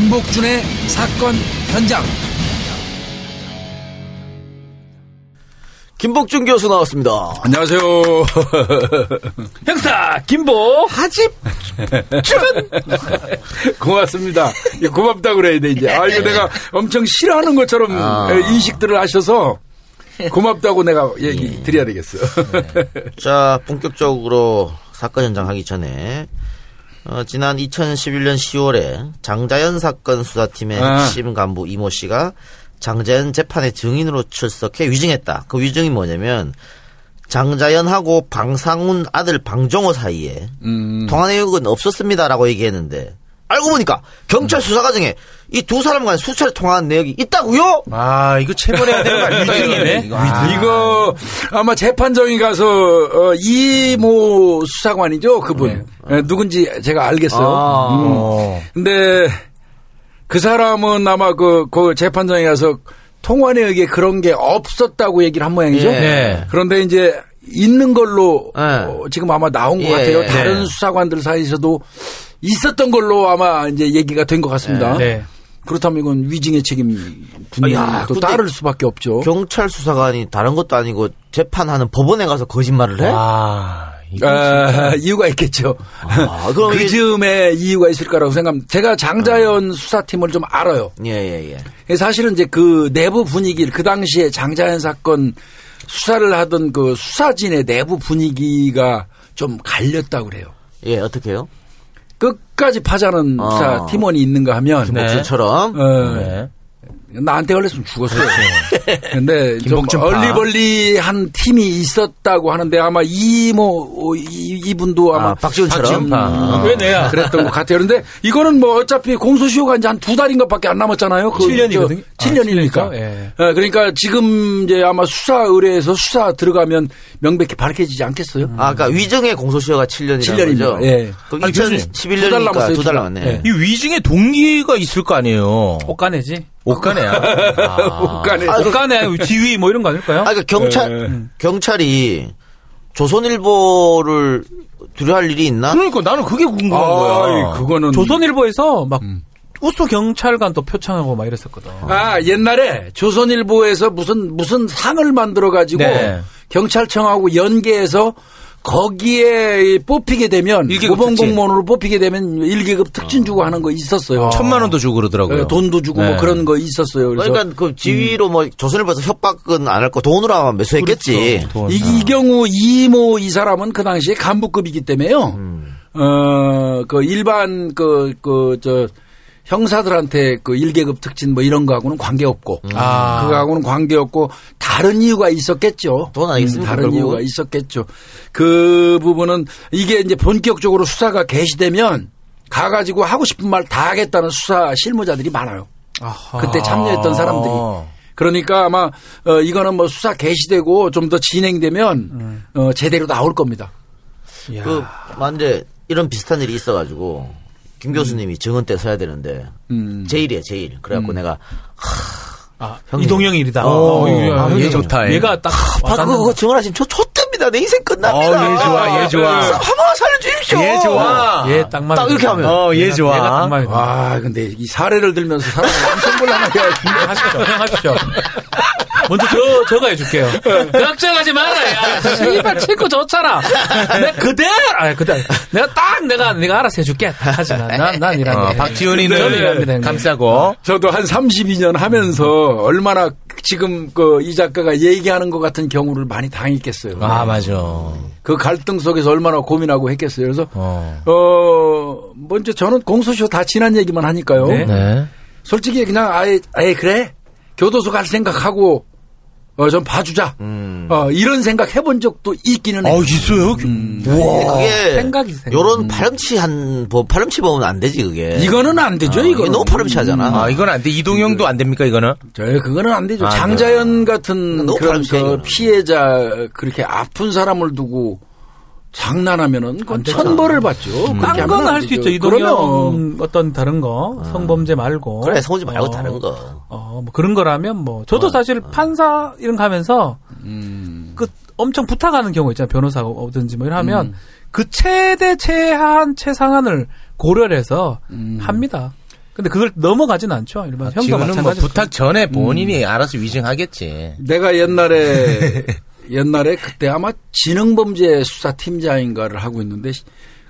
김복준의 사건 현장. 김복준 교수 나왔습니다. 안녕하세요. 형사 김보 하집 고맙습니다. 고맙다 그래야 돼 이제. 아 이거 내가 엄청 싫어하는 것처럼 아. 인식들을 하셔서 고맙다고 내가 얘기 드려야 되겠어. 자, 본격적으로 사건 현장 하기 전에 어, 지난 2011년 10월에 장자연 사건 수사팀의 아. 핵심 간부 이모 씨가 장자연 재판의 증인으로 출석해 위증했다. 그 위증이 뭐냐면 장자연하고 방상훈 아들 방정호 사이에 음. 통화 내역은 없었습니다라고 얘기했는데 알고 보니까 경찰 수사 과정에 이 두 사람 간 수차례 통화한 내역이 있다고요? 아 이거 체벌해야 되는 거 아니야 위증이네 이거 아마 재판정에 가서 어, 이모 수사관이죠 그분 예, 누군지 제가 알겠어요. 아. 음. 근데 그 사람은 아마 그, 그 재판정에 가서 통화 내역에 그런 게 없었다고 얘기를 한 모양이죠. 예. 네. 그런데 이제 있는 걸로 예. 어, 지금 아마 나온 것 예. 같아요. 다른 네. 수사관들 사이에서도 있었던 걸로 아마 이제 얘기가 된 것 같습니다. 네. 그렇다면 이건 위증의 야, 또 근데 따를 수밖에 없죠. 경찰 수사관이 다른 것도 아니고 재판하는 법원에 가서 거짓말을 해? 아 아, 이유가 있겠죠. 아, 그럼 그 즈음에 이유가 있을 거라고 생각합니다. 제가 장자연 수사팀을 좀 알아요. 예, 예, 예. 사실은 이제 그 내부 분위기를 그 당시에 장자연 사건 수사를 하던 그 수사진의 내부 분위기가 좀 갈렸다고 그래요. 예, 어떻게요? 끝까지 파자는 아. 수사 팀원이 있는가 하면 네. 목수처럼 어, 네. 나한테 걸렸으면 죽었어요. 근데 좀 김복준 파. 얼리벌리 한 팀이 있었다고 하는데 아마 이모 이, 이분도 아마 아, 박지훈처럼. 아. 왜 내야? 그랬던 것 같아요. 그런데 이거는 뭐 어차피 공소시효가 이제 한 두 달인가밖에 안 남았잖아요. 그 7년이거든요. 아, 7년이니까. 7년이죠? 예. 그러니까 지금 이제 아마 수사 의뢰에서 수사 들어가면 명백히 밝혀지지 않겠어요? 아, 그러니까 위증의 공소시효가 7년이라는 7년입니다. 거죠? 예. 그럼 아니, 교수님, 두달 2011년이니까 남았어요, 두두달 달. 남았네. 예. 이 위증의 동기가 있을 거 아니에요. 옷가네지. 옷가네야. 아. 옷가네. 옷가네, 지위 뭐 이런 거 아닐까요? 아, 그러니까 경찰, 예. 경찰이 조선일보를 두려할 일이 있나? 그러니까 나는 그게 궁금한 거야. 아, 그거는 조선일보에서 막 음. 우수 경찰관 또 표창하고 막 이랬었거든. 아, 옛날에 조선일보에서 무슨 무슨 상을 만들어 가지고 네. 경찰청하고 연계해서 거기에 뽑히게 되면 특진. 공무원으로 뽑히게 되면 일계급 특진 주고 하는 거 있었어요. 천만 원도 주고 그러더라고요. 어, 돈도 주고 네. 뭐 그런 거 있었어요. 그래서 그러니까 그 지위로 뭐 조선일보에서 협박은 안 할 거 돈으로 아마 매수했겠지. 돈. 이, 이 경우 이모 이 사람은 그 당시에 간부급이기 때문에요. 어, 그 일반 그, 그, 저, 형사들한테 그 1계급 특진 뭐 이런 거하고는 관계없고. 아. 그거하고는 관계없고 다른 이유가 있었겠죠. 돈 아니겠습니까, 다른 결국은? 이유가 있었겠죠. 그 부분은 이게 이제 본격적으로 수사가 개시되면 가가지고 하고 싶은 말 다 하겠다는 수사 실무자들이 많아요. 아하. 그때 참여했던 사람들이. 그러니까 아마 어 이거는 뭐 수사 개시되고 좀 더 진행되면 어 제대로 나올 겁니다. 그, 만데 이런 비슷한 일이 있어가지고, 김 교수님이 증언 때 서야 되는데, 음. 제일이야, 제일. 그래갖고 내가, 아, 형님. 이동형 일이다. 오, 이거 아, 얘얘 좋다, 얘. 얘가 딱 바로 그거 와닿는다. 증언하시면 저 좆됩니다. 내 인생 끝납니다. 어, 얘 좋아, 얘 좋아. 한번 살려주십시오. 얘 좋아. 얘딱 맞아. 딱 이렇게 하면. 어, 얘 좋아. 얘가 딱 맞아. 와, 근데 이 사례를 들면서 사람을 엄청 곤란하게 하시네. 하십시오. 먼저 저, 저가 해줄게요. 걱정하지 마라, 야. 씨발, 친구 좋잖아. 내가 그대로, 아, 그대로. 내가 딱, 내가, 내가 알아서 해줄게. 하지 마. 난, 난 이런 어, 박지훈이는 일합니다. 감싸고. 저도 한 32년 하면서 얼마나 지금 그 이 작가가 얘기하는 것 같은 경우를 많이 당했겠어요. 아, 맞아. 그 갈등 속에서 얼마나 고민하고 했겠어요. 그래서 어. 어, 먼저 저는 공소시효 다 지난 얘기만 하니까요. 네. 네. 솔직히 그냥 아예, 아예 그래? 교도소 갈 생각하고, 어, 좀 봐주자. 어, 이런 생각 해본 적도 있기는 해요. 어, 있어요? 우와. 그게, 생각이 생각. 요런 파렴치한, 법, 파렴치 법은 안 되지, 그게. 이거는 안 되죠, 이거 이거. 너무 파렴치하잖아. 아, 이건 안 돼. 이동형도 안 됩니까, 이거는? 저, 그거는 안 되죠. 아, 장자연 같은 그런 그. 피해자, 그렇게 아픈 사람을 두고 장난하면은 그건 천벌을 받죠. 하면 딴건 안할 수. 있죠. 이동형 어떤 다른 거, 성범죄 말고. 그래, 성우지 말고 어, 다른 거. 어, 뭐 그런 거라면 뭐. 저도 사실 판사 이런 거 하면서 그 엄청 부탁하는 경우 있잖아요. 변호사든지 뭐 이러면 그 최대 최한 최상한을 고려를 해서 합니다. 근데 그걸 넘어가진 않죠. 일반 지금은 뭐 마찬가지. 부탁 전에 본인이 알아서 위증하겠지. 내가 옛날에 옛날에 그때 아마 지능범죄 수사팀장인가를 하고 있는데 시-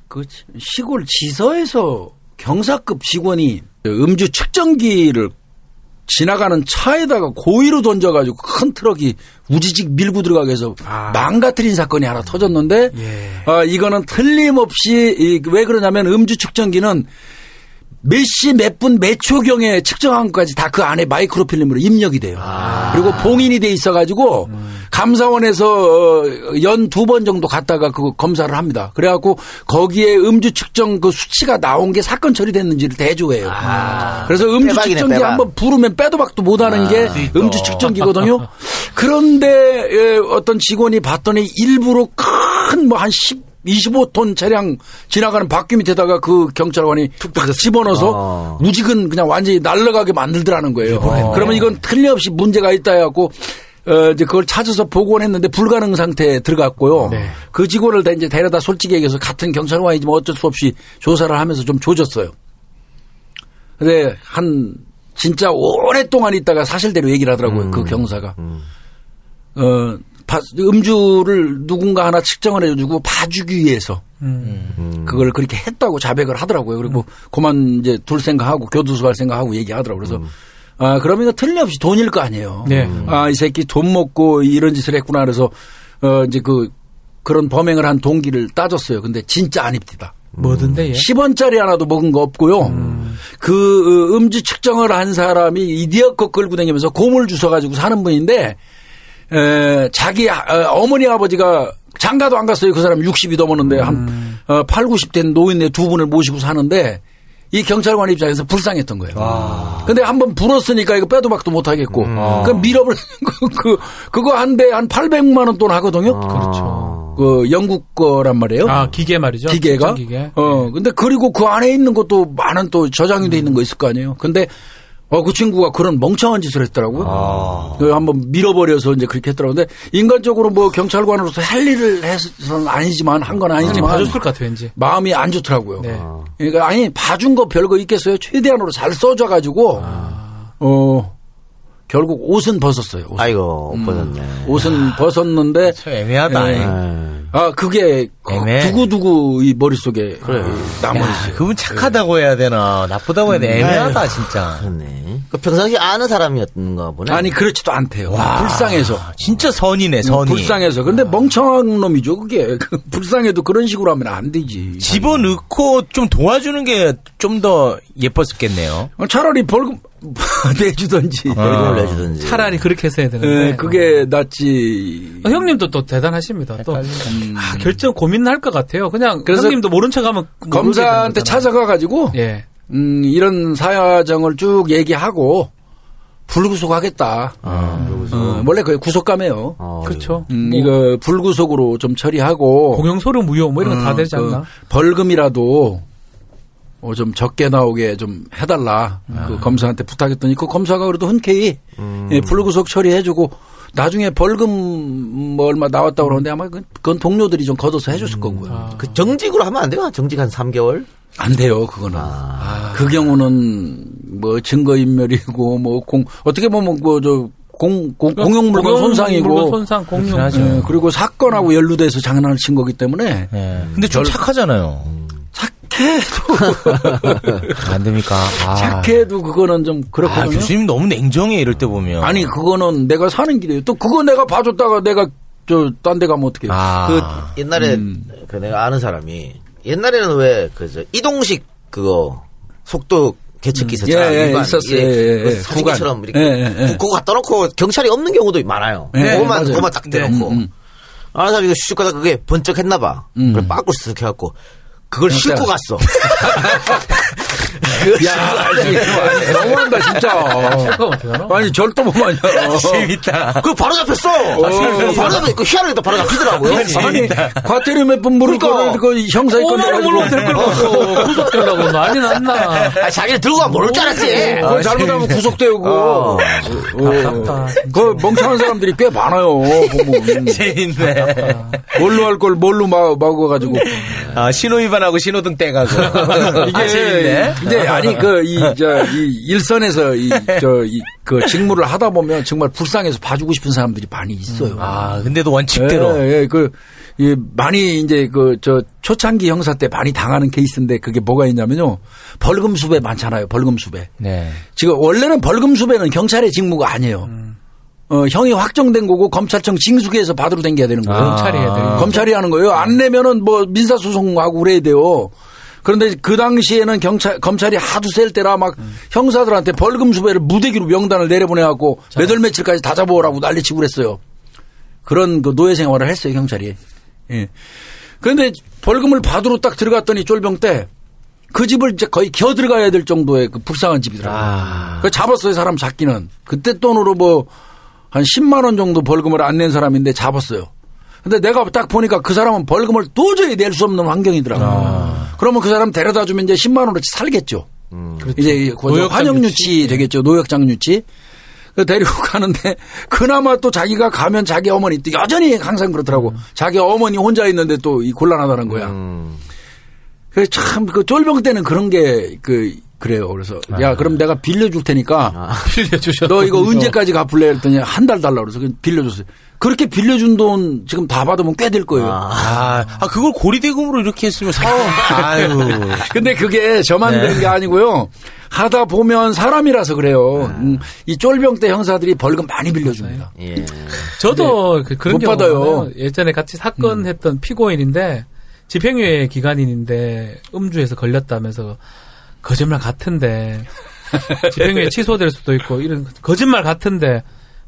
그 시골 지서에서 경사급 직원이 음주 측정기를 지나가는 차에다가 고의로 던져가지고 큰 트럭이 우지직 밀고 들어가게 해서 망가뜨린 사건이 하나 터졌는데 아, 이거는 틀림없이 이- 왜 그러냐면 음주 측정기는 몇 시 몇 분 몇 초경에 측정한 것까지 다 그 안에 마이크로필름으로 입력이 돼요. 그리고 봉인이 돼 있어가지고 감사원에서 연 두 번 정도 갔다가 그 검사를 합니다. 그래갖고 거기에 음주 측정 그 수치가 나온 게 사건 처리됐는지를 대조해요. 그래서 음주 빼박이네, 측정기 빼박. 한번 부르면 빼도 박도 못하는 게 음주 측정기거든요. 그런데 예, 어떤 직원이 봤더니 일부러 큰 뭐 한 10, 25톤 차량 지나가는 바퀴 밑에다가 그 경찰관이 툭 집어넣어서 어. 우직은 그냥 완전히 날아가게 만들더라는 거예요. 그러면 이건 틀림없이 문제가 있다 해갖고 어, 이제 그걸 찾아서 복원했는데 불가능 상태에 들어갔고요. 그 직원을 다 이제 데려다 솔직히 얘기해서 같은 경찰관이지만 어쩔 수 없이 조사를 하면서 좀 조졌어요. 근데 한 진짜 오랫동안 있다가 사실대로 얘기를 하더라고요. 그 경사가. 어, 바- 음주를 누군가 하나 측정을 해주고 봐주기 위해서 음. 그걸 그렇게 했다고 자백을 하더라고요. 그리고 그만 이제 둘 생각하고 교도소 갈 생각하고 얘기하더라고요. 그래서 아, 그러면 이거 틀림없이 돈일 거 아니에요. 네. 아, 이 새끼 돈 먹고 이런 짓을 했구나. 그래서 어, 이제 그 그런 범행을 한 동기를 따졌어요. 근데 진짜 아닙니다. 뭐든데 예. 10원짜리 하나도 먹은 거 없고요. 그 어, 음주 측정을 한 사람이 이디어컷 끌고 다니면서 고물 주워 가지고 사는 분인데 에, 자기 어, 머니 아버지가 장가도 안 갔어요. 그 사람 60이 넘었는데 한 어, 8, 90된 노인네 두 분을 모시고 사는데 이 경찰관 입장에서 불쌍했던 거예요. 근데 한번 불었으니까 이거 빼도 박도 못 하겠고. 밀어버리 그, 그, 그거 한대한 800만 원 돈 하거든요. 그렇죠. 그 영국 거란 말이에요. 아 기계 말이죠. 기계가. 기계. 어, 근데 그리고 그 안에 있는 것도 많은 또 저장이 돼 있는 거 있을 거 아니에요. 근데 어, 그 친구가 그런 멍청한 짓을 했더라고요. 그 한번 밀어버려서 이제 그렇게 했더라고요. 근데 인간적으로 뭐 경찰관으로서 할 일을 해서는 아니지만 한건 아니, 아니지만 봐줬을 것 같아요, 왠지. 마음이 안 좋더라고요. 네. 그러니까 아니 봐준 거 별거 있겠어요. 최대한으로 잘 써줘가지고 어 결국 옷은 벗었어요. 옷은, 아이고, 못 벗었네. 옷은 벗었는데 참 애매하다. 예. 네. 아 그게 애매해. 두고두고 이 머릿속에 남아 야, 있어요. 그분 착하다고 해야 되나 나쁘다고 해야 되나 애매하다 진짜. 그렇네. 그 평상시 아는 사람이었는가 보네. 아니 그렇지도 않대요. 불쌍해서. 진짜 선이네 선이. 불쌍해서. 근데 멍청한 놈이죠, 그게. 그 불쌍해도 그런 식으로 하면 안 되지. 집어넣고 좀 도와주는 게 좀 더 예뻤었겠네요. 어, 차라리 벌금 내주던지. 벌금을 내주든지. 차라리 그렇게 해서 해야 되는데. 예, 그게 낫지. 어, 형님도 또 대단하십니다. 또 아, 결정 고민할 것 같아요. 그냥 그래서 형님도 모른 척하면 검사한테 되는 거잖아요. 찾아가 가지고, 예. 음, 이런 사정을 쭉 얘기하고, 불구속하겠다. 어, 원래 그게 구속감이에요. 어, 그렇죠. 음, 뭐 이거 불구속으로 좀 처리하고. 공영소료 무효 뭐 이런 거다 어, 되지 그 않나? 벌금이라도 어, 좀 적게 나오게 좀 해달라. 아. 그 검사한테 부탁했더니 그 검사가 그래도 흔쾌히 음. 예, 불구속 처리해주고 나중에 벌금 뭐 얼마 나왔다고 그러는데 아마 그건- 그건 동료들이 좀 걷어서 해줬을 음. 거고요. 아. 그 정직으로 하면 안 돼요? 정직 한 3개월? 안 돼요, 그거는. 아. 그 경우는 뭐 증거인멸이고 뭐 공, 어떻게 보면 그저 공, 공, 공용물건 공용 손상이고. 물건 손상 공용. 예, 그리고 사건하고 연루돼서 장난을 친 거기 때문에 예. 근데 좀 착하잖아요. 착해도 안 됩니까? 아. 착해도 그거는 좀 아, 그렇거든요. 교수님 너무 냉정해 이럴 때 보면. 아니 그거는 내가 사는 길이에요. 또 그거 내가 봐줬다가 내가 저 딴 데 가면 어떡해요. 아. 그 옛날에 그 내가 아는 사람이 옛날에는 왜 그저 이동식 그거 속도 계측기 있었잖아. 예, 예, 일반 있었어요. 예, 예, 그 예. 사진기처럼 구간. 이렇게 예, 예, 예. 그- 그거 갖다 놓고 경찰이 없는 경우도 많아요. 예, 그거만. 그거만 딱 대놓고 음, 음. 아는 사람이 이거 슉 가다 그게 번쩍 했나 봐. 음. 그걸 빠꾸 쓱 해갖고 그걸. 싣고 갔어. 야, 아니, 너무한다 진짜. 아니 절도범 아니야. 재밌다. 그거 바로 잡혔어. 바로 잡혔. 그 희한하게 바로 잡히더라고요. 아니 과태료 몇 번 물을 그러니까. 거를 그 오만 원 물로 될걸 갖고 구속되려고 난리 났나. 아, 자기는 들고 가면 모를 줄 알았지. 그거 잘못하면 구속되고. 어. 아깝다. 그 멍청한 사람들이 꽤 많아요. 보면. 재밌네. 뭘로 할 걸 뭘로 막, 막아가지고. 아, 신호 위반하고 신호등 떼가고. 이게 아, 재밌네. 근데 아니 그 이 저 이 일선에서 이 저 이 그 직무를 하다 보면 정말 불쌍해서 봐주고 싶은 사람들이 많이 있어요. 아, 근데도 원칙대로. 예, 예, 그, 이, 많이 이제 그, 저, 초창기 형사 때 많이 당하는 케이스인데 그게 뭐가 있냐면요. 벌금 수배 많잖아요. 벌금 수배. 네. 지금 원래는 벌금 수배는 경찰의 직무가 아니에요. 어, 형이 확정된 거고 검찰청 징수기에서 받으러 댕겨야 되는 거예요. 검찰이 해야 되는 거죠. 검찰이 하는 거예요. 안 내면은 뭐 민사소송하고 그래야 돼요. 그런데 그 당시에는 경찰, 검찰이 하도 셀 때라 막 형사들한테 벌금 수배를 무대기로 명단을 내려보내갖고 몇 월 며칠까지 다 잡아오라고 난리치고 그랬어요. 그런 그 노예 생활을 했어요, 경찰이. 예. 그런데 벌금을 받으러 딱 들어갔더니 쫄병 때 그 집을 이제 거의 기어 들어가야 될 정도의 그 불쌍한 집이더라고요. 아. 그 잡았어요, 사람 잡기는. 그때 돈으로 뭐 한 10만 원 정도 벌금을 안 낸 사람인데 잡았어요. 근데 내가 딱 보니까 그 사람은 벌금을 도저히 낼 수 없는 환경이더라고요. 아. 그러면 그 사람 데려다 주면 이제 10만 원어치 살겠죠. 그렇죠. 이제 그 환영유치 되겠죠. 노역장 유치. 그 데리고 가는데 그나마 또 자기가 가면 자기 어머니 또 여전히 항상 그렇더라고. 자기 어머니 혼자 있는데 또 이 곤란하다는 거야. 음. 그래서 참 그 쫄병 때는 그런 게 그 그래요. 그래서 야 그럼 내가 빌려줄 테니까 빌려주셔. 너 이거 언제까지 갚을래? 그랬더니 한 달 달라 그래서 빌려줬어요. 그렇게 빌려준 돈 지금 다 받으면 꽤 될 거예요. 아, 아, 그걸 고리대금으로 이렇게 했으면 사 아유. 근데 그게 저만 네. 되는 게 아니고요. 하다 보면 사람이라서 그래요. 음, 이 쫄병 때 형사들이 벌금 많이 빌려줍니다. 예. 저도 그, 런못 받아요. 예전에 같이 사건 했던 피고인인데 집행유예 기간인데 음주에서 걸렸다면서 거짓말 같은데 집행유예 취소될 수도 있고 이런 거짓말 같은데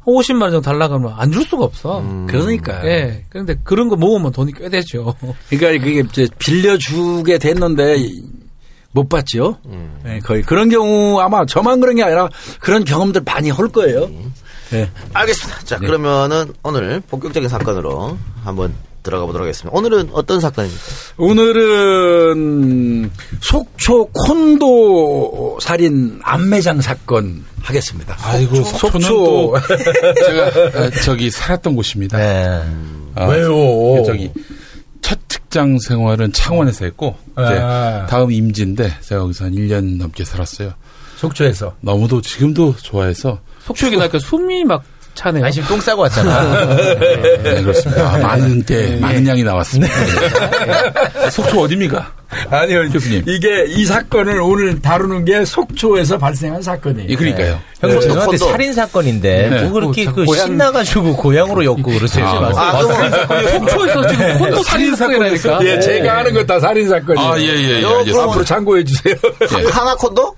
50만 원 정도 달라고 하면 안 줄 수가 없어. 그러니까. 예. 그런데 그런 거 모으면 돈이 꽤 되죠. 그러니까 그게 이제 빌려주게 됐는데 못 받죠. 네, 거의 그런 경우 아마 저만 그런 게 아니라 그런 경험들 많이 할 거예요. 네. 알겠습니다. 자, 그러면은 오늘 본격적인 사건으로 한번 들어가 보도록 하겠습니다. 오늘은 어떤 사건입니까? 오늘은 속초 콘도 살인 암매장 사건 하겠습니다. 아이고 속초. 속초는 또 제가 어, 저기 살았던 곳입니다. 네. 아, 왜요? 저기 첫 직장 생활은 창원에서 했고 이제 아. 다음 임지인데 제가 거기서 한 1년 넘게 살았어요. 속초에서. 너무도 지금도 좋아해서 속초 얘기 나니까 숨이 막 차네요. 아, 지금 똥 싸고 왔잖아. 네, 그렇습니다. 아, 많은 때 많은 양이 나왔습니다. 네. 속초 어디입니까? 아니요, 교수님. 이게 이 사건을 오늘 다루는 게 속초에서 발생한 사건이에요. 예, 그러니까요. 형, 콘도, 죄송한데 콘도. 살인 사건인데 네. 뭐 그렇게 어, 그 고향- 신나가지고 고향으로 엮고 그러세요. 아. 아, 그럼 속초에서 지금 콘도 살인 사건이라니까. 예, 제가 하는 거다 살인 사건이에요. 아, 예, 예, 예, 요, 알겠습니다. 앞으로 참고해 주세요. 예. 하나 콘도?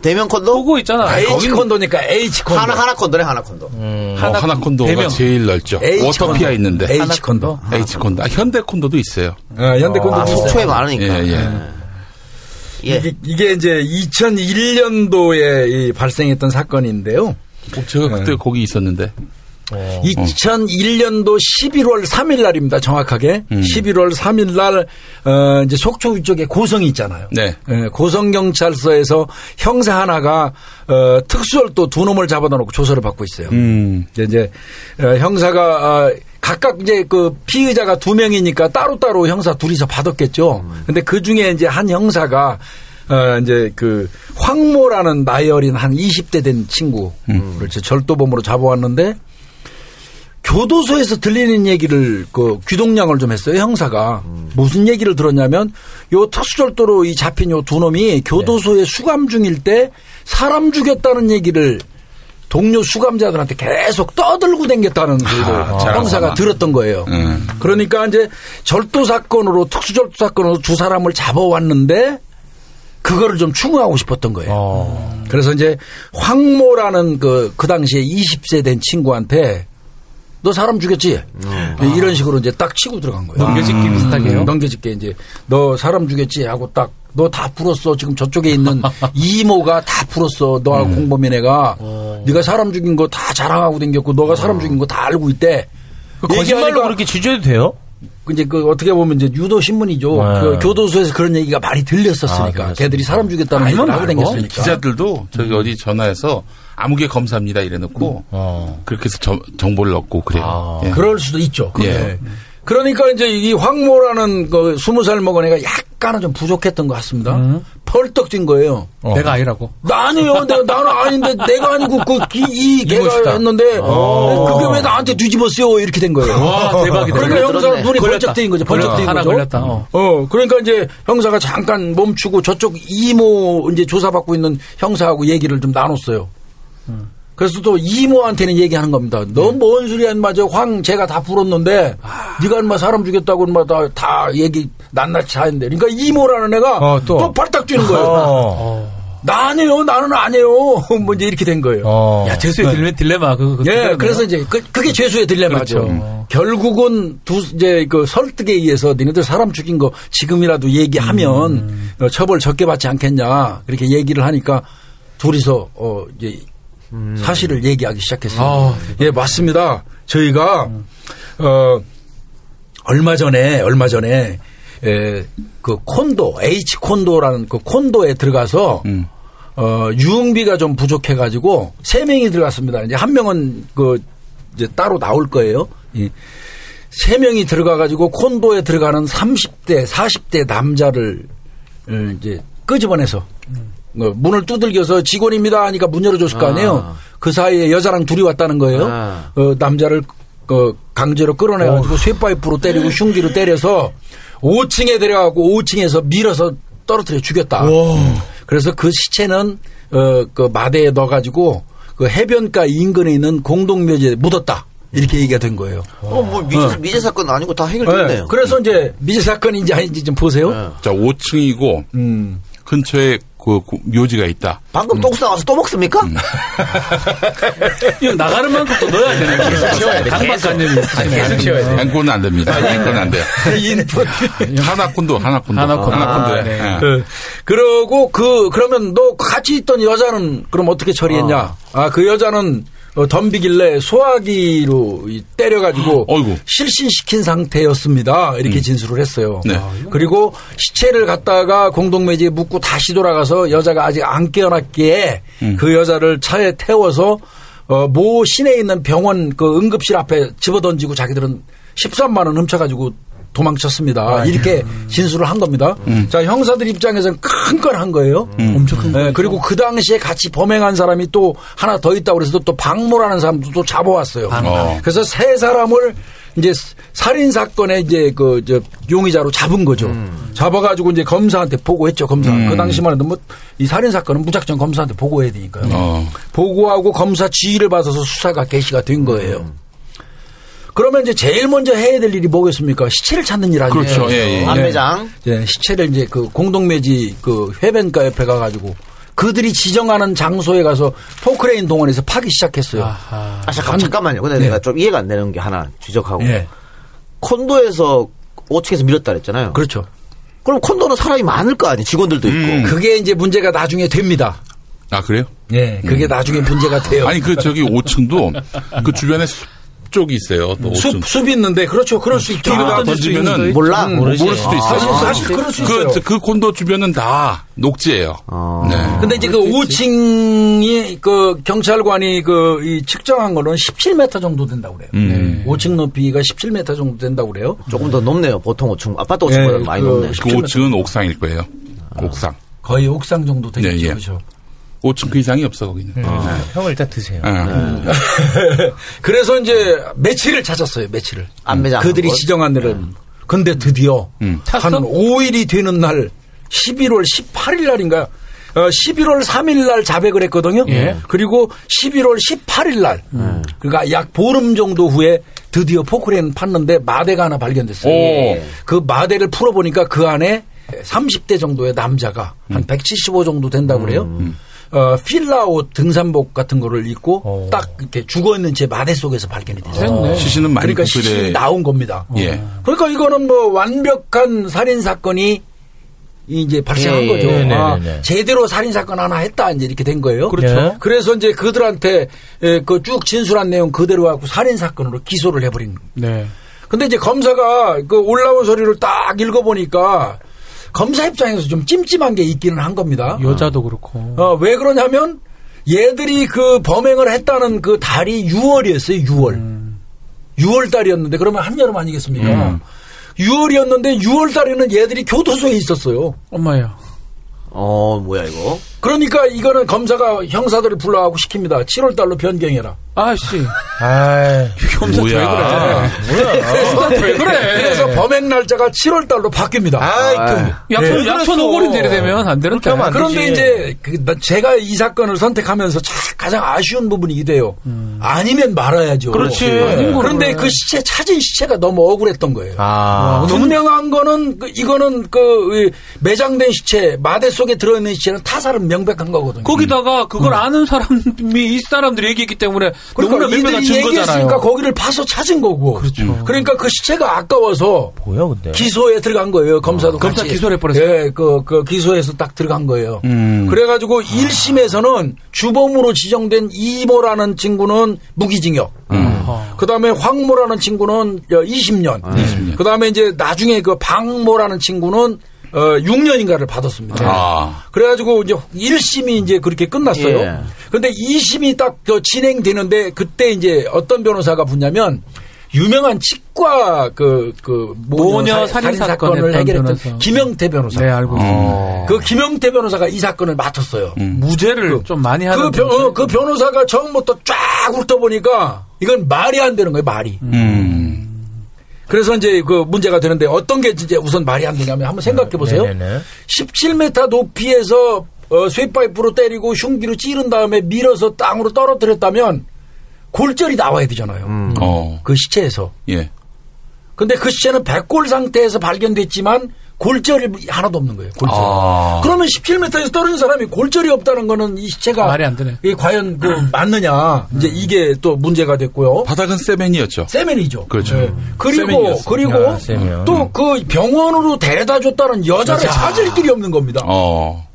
대면 콘도? 보고 있잖아. H 콘도니까 H 콘도. 하나 하나 콘도네 하나 콘도. 어, 하나 콘도가 대명. 제일 넓죠. H 워터피아 콘도. 있는데. H 콘도. H 콘도. 아, 현대 콘도도 있어요. 어, 현대 콘도. 아, 속초에 많으니까. 예, 예. 예. 이게, 이게 이제 2001년도에 발생했던 사건인데요. 어, 제가 그때 거기 있었는데. 2001년도 11월 3일 날입니다. 정확하게. 11월 3일 날, 어, 이제 속초 위쪽에 고성이 있잖아요. 네. 예, 고성 경찰서에서 형사 하나가, 어, 특수혈도 두 놈을 잡아다 놓고 조사를 받고 있어요. 음. 이제, 이제 어, 형사가 어, 각각 이제 그 피의자가 두 명이니까 따로따로 형사 둘이서 받았겠죠. 근데 그 중에 이제 한 형사가 어 이제 그 황모라는 나이 어린 한 20대 된 친구를 이제 절도범으로 잡아왔는데 교도소에서 들리는 얘기를 그 귀동량을 좀 했어요 형사가 무슨 얘기를 들었냐면 요 특수절도로 이 잡힌 요 두 놈이 교도소에 수감 중일 때 사람 죽였다는 얘기를 동료 수감자들한테 계속 떠들고 댕겼다는 그 아, 형사가. 들었던 거예요. 음. 그러니까 이제 절도 사건으로 특수절도 사건으로 두 사람을 잡아왔는데 그거를 좀 추궁하고 싶었던 거예요. 어. 그래서 이제 황모라는 그, 그 당시에 20세 된 친구한테 너 사람 죽였지? 이런 식으로 이제 딱 치고 들어간 거예요. 넘겨짓기 비슷하게요. 음, 넘겨짓게 이제 너 사람 죽였지 하고 딱 너 다 풀었어. 지금 저쪽에 있는 이모가 다 풀었어. 너하고 음. 공범인 애가 네가 사람 죽인 거 다 자랑하고 댕겼고 너가 사람 죽인 거 다 알고 있대. 그 거짓말로 그렇게 지져도 돼요? 이제 그 어떻게 보면 이제 유도 신문이죠. 네. 그 교도소에서 그런 얘기가 많이 들렸었으니까 아. 걔들이 사람 죽였다는 얘기를 하고. 댕겼으니까. 기자들도 저기 어디 전화해서 아무개 검사입니다 이래놓고 어. 그렇게 해서 저- 정보를 얻고 그래요. 아. 예. 그럴 수도 있죠. 예. 네. 그러니까 이제 이 황모라는 그 스무 살 먹은 애가 약간은 좀 부족했던 것 같습니다. 음. 펄떡 뛴 거예요. 내가 아니라고. 나 아니에요. 내가 나는 아닌데 내가 아니고 그 이 개가. 했는데 그게 왜 나한테 뒤집었어요? 이렇게 된 거예요. 와, 대박이다. 그러니까 형사. 눈이 걸렸다. 번쩍 뜨인 거죠. 번쩍 뜨인 하나 거죠. 걸렸다. 어. 어, 그러니까 이제 형사가 잠깐 멈추고 저쪽 이모 이제 조사받고 있는 형사하고 얘기를 좀 나눴어요. 그래서 또 이모한테는 얘기하는 겁니다. 너 뭔 소리야, 인마. 저 황 쟤가 다 불었는데, 네가 인마 사람 죽였다고 인마 다, 다 얘기 낱낱이 하는데. 그러니까 이모라는 애가 어, 또. 또 발딱 뛰는 거예요. 어. 나 아니에요, 나는 아니에요. 뭐 이제 이렇게 된 거예요. 어. 야, 죄수의 딜레, 딜레마. 그거. 그거 예, 딜레마네요. 그래서 이제 그, 그게 죄수의 딜레마죠. 그렇죠. 결국은 두 이제 그 설득에 의해서 니네들 사람 죽인 거 지금이라도 얘기하면 음. 어, 처벌 적게 받지 않겠냐 그렇게 얘기를 하니까 둘이서 어 이제 사실을 얘기하기 시작했어요. 아, 예, 맞습니다. 저희가 어 얼마 전에 얼마 전에 에, 그 콘도 H 콘도라는 그 콘도에 들어가서 음. 어 유흥비가 좀 부족해 가지고 세 명이 들어갔습니다. 이제 한 명은 그 이제 따로 나올 거예요. 이세 명이 들어가 가지고 콘도에 들어가는 30대, 40대 남자를 어, 이제 끄집어내서 어, 문을 두들겨서 직원입니다 하니까 문 열어줬을 거 아니에요. 그 사이에 여자랑 둘이 왔다는 거예요. 아. 어, 남자를 어, 강제로 끌어내가지고 쇠파이프로 때리고 흉기로 때려서 5층에 데려가고 5층에서 밀어서 떨어뜨려 죽였다. 그래서 그 시체는 어, 그 마대에 넣어가지고 그 해변가 인근에 있는 공동묘지에 묻었다. 이렇게 얘기가 된 거예요. 어, 뭐 미제, 미제 사건 아니고 다 해결됐네요. 그래서 이제 미제 사건인지 아닌지 좀 보세요. 네. 자, 5층이고 음. 근처에 그 고- 묘지가 있다. 방금 똥 싸와서 또 먹습니까? 이거 나가는 만큼 또 넣어야 되는 거예요. 계속 채워야 돼, 강박관념이. 계속 채워야 돼. 양권은 안 됩니다. 양권은 안 돼요. 인풋. 하나콘도, 하나콘도. 하나콘도. 하나콘도에. 아, 네. 예. 그, 그러고 그 그러면 너 같이 있던 여자는 그럼 어떻게 처리했냐? 아 그 여자는 어, 덤비길래 소화기로 이 때려가지고 어이구. 실신시킨 상태였습니다. 이렇게 진술을 했어요. 네. 그리고 시체를 갖다가 공동묘지에 묻고 다시 돌아가서 여자가 아직 안 깨어났기에 그 여자를 차에 태워서 어, 모 시내에 있는 병원 그 응급실 앞에 집어던지고 자기들은 13만 원 훔쳐가지고 도망쳤습니다. 이렇게 진술을 한 겁니다. 자 형사들 입장에서는 큰건한 거예요. 엄청 큰 거. 그리고 그 당시에 같이 범행한 사람이 또 하나 더 있다고 그래서 또 박모라는 사람도 또 잡아왔어요. 어. 그래서 세 사람을 이제 살인 사건의 이제 그저 용의자로 잡은 거죠. 잡아가지고 이제 검사한테 보고했죠. 검사. 그 당시만 해도 뭐 이 살인 사건은 무작정 검사한테 보고해야 되니까요. 어. 보고하고 검사 지휘를 받아서 수사가 개시가 된 거예요. 그러면 이제 제일 먼저 해야 될 일이 뭐겠습니까? 시체를 찾는 일 아니에요? 그렇죠. 예, 예. 안매장. 예, 시체를 이제 그 공동묘지 그 해변가 옆에 가가지고 그들이 지정하는 장소에 가서 포크레인 동원해서 파기 시작했어요. 아하. 아, 잠깐, 잠깐만요. 근데 네. 내가 좀 이해가 안 되는 게 하나 지적하고. 예, 콘도에서 5층에서 밀었다 그랬잖아요. 그렇죠. 그럼 콘도는 사람이 많을 거 아니에요. 직원들도 있고. 음. 그게 이제 문제가 나중에 됩니다. 아, 그래요? 예, 그게 나중에 문제가 돼요. 아니, 그 저기 5층도 그 주변에 숲 쪽이 있어요. 또 5층. 숲, 숲이 있는데 그렇죠. 그럴 수 있죠. 아, 던지면은 몰라? 음, 모르지. 모를 수도 있어요. 사실, 사실 그럴 수 있어요. 그, 그 콘도 주변은 다 녹지예요. 어. 네. 근데 이제 그 5층이 그 경찰관이 그 이 측정한 거는 17m 정도 된다고 그래요. 음. 5층 높이가 17m 정도 된다고 그래요. 조금 더 높네요. 보통 5층. 아파트 5층보다 예, 많이 그 높네. 그 5층은 옥상일 거예요. 옥상. 거의 옥상 정도 되겠죠. 예, 예. 그렇죠. 5층 그 이상이 없어, 거기는. 형을 일단 드세요. 예. 그래서 이제 며칠을 찾았어요. 며칠을. 안매장. 그들이 뭐? 지정한 데를. 근데 드디어 음. 한 5일이 되는 날 11월 18일 날인가 어, 11월 3일 날 자백을 했거든요. 예. 그리고 11월 18일 날 그러니까 약 보름 정도 후에 드디어 포크레인 팠는데 마대가 하나 발견됐어요. 오. 그 마대를 풀어보니까 그 안에 30대 정도의 남자가 한 175 정도 된다고 그래요. 어, 필라 옷 등산복 같은 거를 입고 오. 딱 이렇게 죽어 있는 채 마대 속에서 발견이 됐어요. 됐네. 시신은 많이 그러니까 시신이 나온 겁니다. 예. 그러니까 이거는 뭐 완벽한 살인 사건이 이제 발생한 예, 거죠. 네, 네, 아, 네, 네. 제대로 살인 사건 하나 했다 이제 이렇게 된 거예요. 그렇죠. 그래서 이제 그들한테 그 쭉 진술한 내용 그대로 갖고 살인 사건으로 기소를 해버린. 네. 근데 이제 검사가 그 올라온 서류를 딱 읽어보니까 검사 입장에서 좀 찜찜한 게 있기는 한 겁니다. 여자도 그렇고. 어, 왜 그러냐면 얘들이 그 범행을 했다는 그 달이 6월이었어요. 6월. 6월 달이었는데 그러면 한여름 아니겠습니까? 6월이었는데 6월 달에는 얘들이 교도소에 있었어요. 엄마야. 어, 뭐야, 이거? 그러니까 이거는 검사가 형사들을 불러가고 시킵니다. 7월 달로 변경해라. 아씨. 아, 검사 왜 뭐야. 그래? 왜 그래? 그래서 범행 날짜가 7월 달로 바뀝니다. 아이, 그, 약초 왜 약초? 노골이 내리되면 안 되는데. 그런데. 이제 그 나- 제가 이 사건을 선택하면서 자- 가장 아쉬운 부분이 이래요. 아니면 말아야죠. 그렇지. 네. 그런데 그 시체 찾은 시체가 너무 억울했던 거예요. 아, 분명한 거는 그- 이거는 그 매장된 시체 마대 속에 들어있는 시체는 타살은 명백한 거거든요. 거기다가 그걸 아는 사람이 이 사람들이 얘기했기 때문에 그러니까 너무나 명백한 이들이 증거잖아요. 얘기했으니까 거기를 파서 찾은 거고. 그렇죠. 그러니까 그 시체가 아까워서 뭐야, 근데? 기소에 들어간 거예요. 검사도 검사 같이. 기소를 해버렸어요? 예, 그, 그 기소에서 딱 들어간 거예요. 음. 그래가지고 1심에서는 주범으로 지정된 이모라는 친구는 무기징역. 그 다음에 황모라는 친구는 20년. 그 다음에 이제 나중에 그 방모라는 친구는 어, 6년인가를 받았습니다. 아. 그래가지고 이제 1심이 이제 그렇게 끝났어요. 예. 근데 2심이 딱그 진행되는데 그때 이제 어떤 변호사가 붙냐면 유명한 치과 그, 그 모녀 살인 사건 사건을 했던 해결했던 변호사. 김영태 변호사. 네 알고 있습니다. 그 김영태 변호사가 이 사건을 맡았어요. 무죄를 좀 많이 하는 그, 변, 어, 그 변호사가 처음부터 쫙 훑어보니까 이건 말이 안 되는 거예요, 말이. 음. 그래서 이제 그 문제가 되는데 어떤 게 이제 우선 말이 안 되냐면 한번 생각해 보세요. 네네네. 17m 높이에서 어, 쇠파이프로 때리고 흉기로 찌른 다음에 밀어서 땅으로 떨어뜨렸다면 골절이 나와야 되잖아요. 어. 그 시체에서. 예. 근데 그 시체는 백골 상태에서 발견됐지만 골절이 하나도 없는 거예요. 골절. 아. 그러면 17m에서 떨어진 사람이 골절이 없다는 거는 이 시체가 말이 안 되네. 이게 과연 그 맞느냐 이제 이게 또 문제가 됐고요. 바닥은 세멘이었죠. 세면이죠. 그렇죠. 네. 그리고 세면이었어요. 그리고 아, 세면. 또그 병원으로 데려다 줬다는 여자를 찾을 길이 없는 겁니다. 어.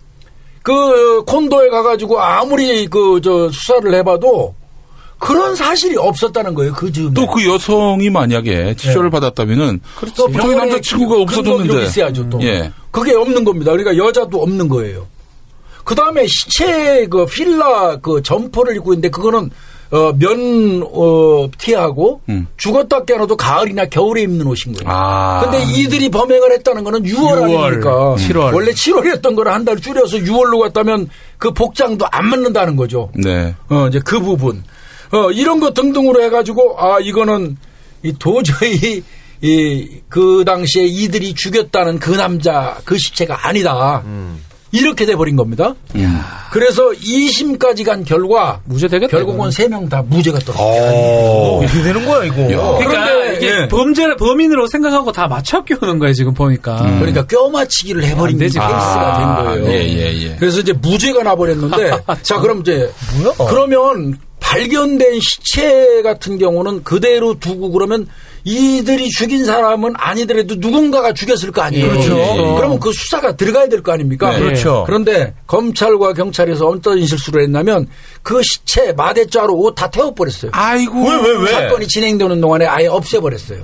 그 콘도에 가가지고 아무리 그 저 수사를 해봐도 그런 사실이 없었다는 거예요. 그 즈음에. 또 그 여성이 만약에 치료를 받았다면은 또 저희 남자 친구가 근거가 없어졌는데. 있어야죠, 또. 예. 그게 없는 겁니다. 그러니까 여자도 없는 거예요. 그 다음에 시체 그 필라 그 점퍼를 입고 있는데 그거는 어, 면, 어, 티하고 음. 죽었다 깨어나도 가을이나 겨울에 입는 옷인 거예요. 아. 근데 이들이 범행을 했다는 거는 6월, 6월, 아닙니까? 7월. 원래 7월이었던 걸 한 달 줄여서 6월로 갔다면 그 복장도 안 맞는다는 거죠. 네. 어, 이제 그 부분. 어, 이런 거 등등으로 해가지고, 아, 이거는 이 도저히 이, 그 당시에 이들이 죽였다는 그 남자, 그 시체가 아니다. 이렇게 돼버린 겁니다. 그래서 2심까지 간 결과, 무죄 되겠다. 결국은 세 명 다 무죄가. 어, 어떻게 되는 거야, 이거? 그러니까 그런데, 이게 예. 범죄 범인으로 생각하고 다 맞춰 끼우는 거예요 지금 보니까. 그러니까 껴맞히기를 해버린 안 되지. 케이스가 아, 된 거예요. 예, 예, 예. 그래서 이제 무죄가 나버렸는데, 자, 그럼 이제, 뭐야? 그러면 발견된 시체 같은 경우는 그대로 두고 그러면 이들이 죽인 사람은 아니더라도 누군가가 죽였을 거 아니에요. 그렇죠. 그러면 그 수사가 들어가야 될 거 아닙니까? 네. 그렇죠. 그런데 검찰과 경찰에서 어떤 실수를 했냐면 그 시체 마대자루 옷다 태워버렸어요. 아이고. 왜, 왜, 왜? 사건이 진행되는 동안에 아예 없애버렸어요.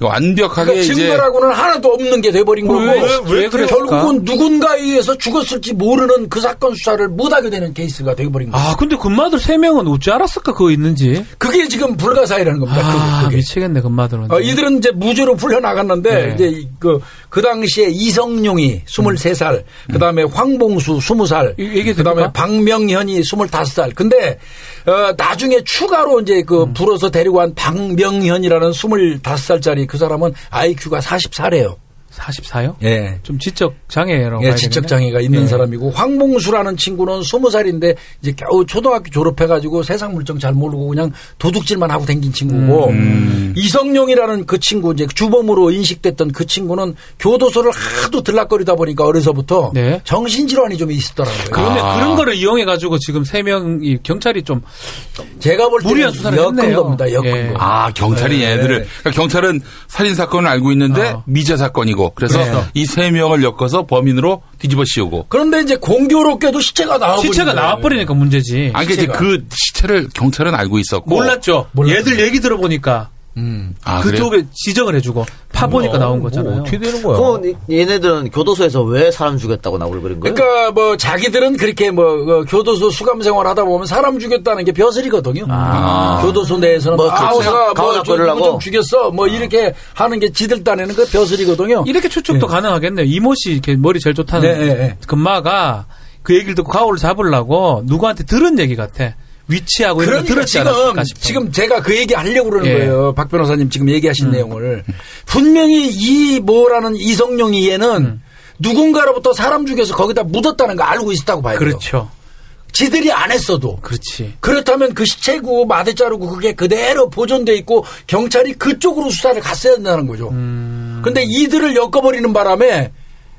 완벽하게 그러니까 이제 증거라고는 하나도 없는 게 돼버린 거고 왜, 왜 그랬을까? 결국은 누군가에 의해서 죽었을지 모르는 그 사건 수사를 못하게 되는 케이스가 돼버린 거예요. 아 근데 금마들 세 명은 어찌 알았을까 그거 있는지. 그게 지금 불가사의라는 겁니다. 아 그게, 그게. 미치겠네 금마들은. 어, 이들은 이제 무죄로 풀려 나갔는데, 네. 이제 이- 그, 그 당시에 이성룡이 23살, 그 다음에 황봉수 20살, 이- 얘기 그 다음에 됩니까? 박명현이 25살. 근데, 어, 나중에 추가로 이제 그 음. 불어서 데리고 간 박명현이라는 25살짜리 그 사람은 IQ가 44래요. 44요? 예. 좀 지적 장애라고. 예, 지적? 장애가 있는 예. 사람이고 황봉수라는 친구는 스무 살인데 이제 겨우 초등학교 졸업해 가지고 세상 물정 잘 모르고 그냥 도둑질만 하고 댕긴 친구고 음. 이성용이라는 그 친구 이제 주범으로 인식됐던 그 친구는 교도소를 하도 들락거리다 보니까 어려서부터 네. 정신 질환이 좀 있었더라고요. 그런데 아. 그런 거를 이용해 가지고 지금 세 명이 경찰이 좀 제가 볼 때는 무리한 수사를 엮은 했네요. 겁니다. 엮은 예. 거. 아, 경찰이 네. 얘들을, 그러니까 경찰은 살인 사건을 알고 있는데 어. 미제 사건이 고, 그래서 네. 이세 명을 엮어서 범인으로 뒤집어 씌우고. 그런데 이제 공교롭게도 시체가 나와버린 시체가. 나와버리니까 문제지. 아, 그러니까 이제 시체가. 그 시체를 경찰은 알고 있었고. 몰랐죠. 몰랐죠. 얘들 얘기 들어보니까 음. 아? 그쪽에 지적을 해주고 파보니까 나온 거잖아요. 뭐 어떻게 되는 거야? 그럼 얘네들은 교도소에서 왜 사람 죽였다고 나불거린 거예요? 그러니까 뭐 자기들은 그렇게 뭐 어, 교도소 수감 생활하다 보면 사람 죽였다는 게 벼슬이거든요. 교도소 내에서는 뭐 아, 그렇죠. 아우가 가오나 뭐 끌으려고. 좀 죽였어 뭐 이렇게 하는 게 지들 딴에는 그 벼슬이거든요. 이렇게 추측도 가능하겠네요. 이모 씨 이렇게 머리 제일 좋다는 네, 네, 네. 금마가 그 얘기를 듣고 가오를 잡으려고 누구한테 들은 얘기 같아. 위치하고 이런 거 그러니까 들었지 지금. 지금 제가 그 얘기 하려고 그러는 예. 음. 거예요. 박 변호사님 지금 얘기하신 내용을 분명히 이 뭐라는 이성룡이 얘는 누군가로부터 사람 죽여서 거기다 묻었다는 거 알고 있었다고 봐요. 그렇죠. 지들이 안 했어도 그렇지. 그렇다면 그 시체고 마대 자르고 그게 그대로 보존돼 있고 경찰이 그쪽으로 수사를 갔어야 된다는 거죠. 음. 근데 이들을 엮어버리는 바람에